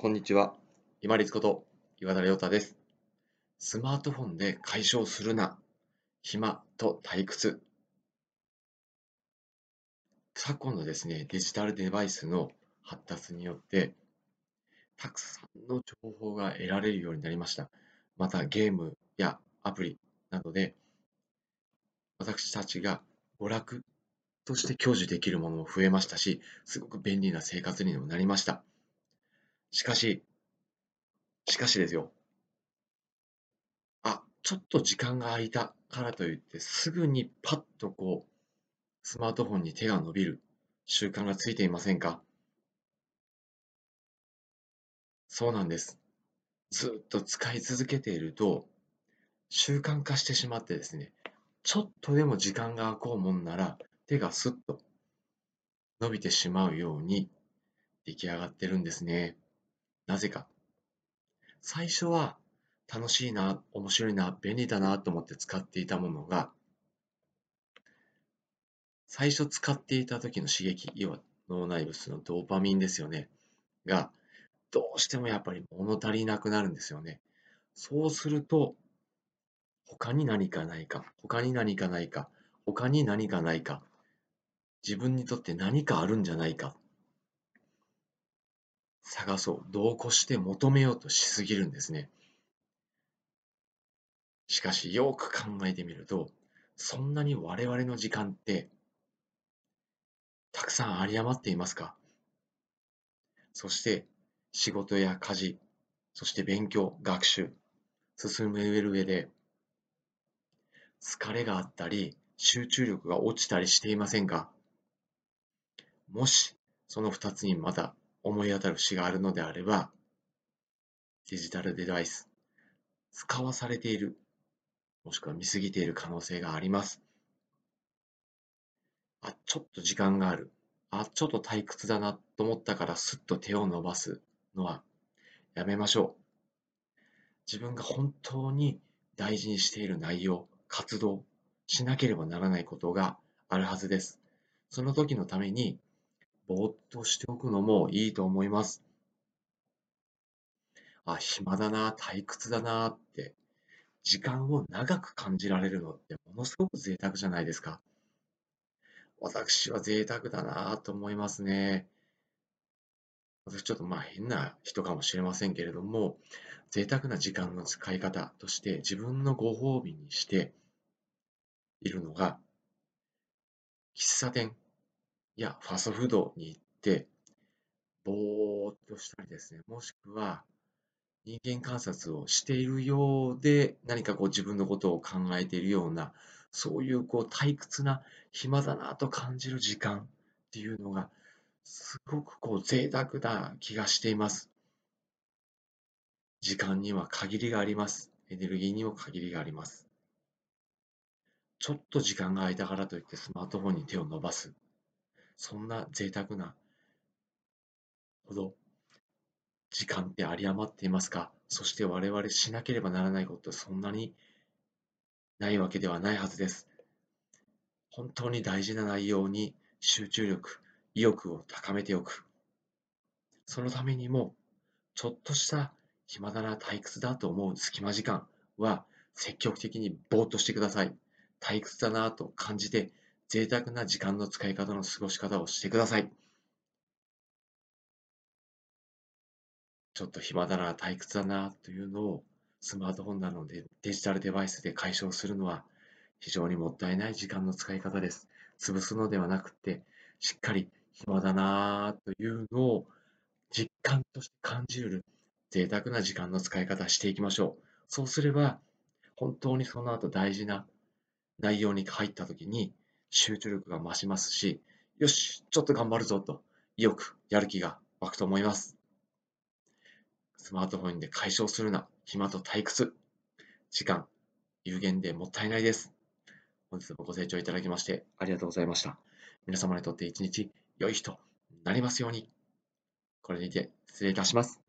こんにちは。今立こと岩田亮太です。スマートフォンで解消するな。暇と退屈。昨今のですね、デジタルデバイスの発達によって、たくさんの情報が得られるようになりました。またゲームやアプリなどで、私たちが娯楽として享受できるものも増えましたし、すごく便利な生活にもなりました。しかし、しかしですよ。あ、ちょっと時間が空いたからといって、すぐにパッとこう、スマートフォンに手が伸びる習慣がついていませんか？そうなんです。ずっと使い続けていると、習慣化してしまってですね、ちょっとでも時間が空こうもんなら、手がスッと伸びてしまうように出来上がってるんですね。なぜか。最初は楽しいな、面白いな、便利だなと思って使っていたものが、最初使っていた時の刺激、要は脳内物質のドーパミンですよね。が、どうしてもやっぱり物足りなくなるんですよね。そうすると、他に何かないか、他に何かないか、他に何かないか、自分にとって何かあるんじゃないか探そう、度を越して求めようとしすぎるんですね。しかし、よく考えてみると、そんなに我々の時間って、たくさん有り余っていますか？そして、仕事や家事、そして勉強、学習、進める上で、疲れがあったり、集中力が落ちたりしていませんか？もし、その2つにまだ思い当たる節があるのであれば、デジタルデバイス、使わされている、もしくは見すぎている可能性があります。あ、ちょっと時間がある。あ、ちょっと退屈だなと思ったからすっと手を伸ばすのはやめましょう。自分が本当に大事にしている内容、活動しなければならないことがあるはずです。その時のためにぼーっとしておくのもいいと思います。あ、暇だな、退屈だなって、時間を長く感じられるのってものすごく贅沢じゃないですか。私は贅沢だなと思いますね。私ちょっとまあ変な人かもしれませんけれども、贅沢な時間の使い方として自分のご褒美にしているのが、喫茶店やファストフードに行って、ぼーっとしたりですね、もしくは人間観察をしているようで、何かこう自分のことを考えているような、そういうこう退屈な暇だなと感じる時間っていうのが、すごくこう贅沢な気がしています。時間には限りがあります。エネルギーにも限りがあります。ちょっと時間が空いたからといってスマートフォンに手を伸ばす。そんな贅沢なほど時間って有り余っていますか？そして我々しなければならないことそんなにないわけではないはずです。本当に大事な内容に集中力、意欲を高めておく。そのためにも、ちょっとした暇だな、退屈だと思う隙間時間は積極的にぼーっとしてください。退屈だなと感じて贅沢な時間の使い方の過ごし方をしてください。ちょっと暇だな、退屈だなというのをスマートフォンなのでデジタルデバイスで解消するのは非常にもったいない時間の使い方です。潰すのではなくて、しっかり暇だなというのを実感として感じる贅沢な時間の使い方していきましょう。そうすれば、本当にその後大事な内容に入った時に集中力が増しますし、よし、ちょっと頑張るぞと、意欲、やる気が湧くと思います。スマートフォンで解消するな、暇と退屈。時間、有限でもったいないです。本日もご清聴いただきましてありがとうございました。皆様にとって一日良い日となりますように。これにて失礼いたします。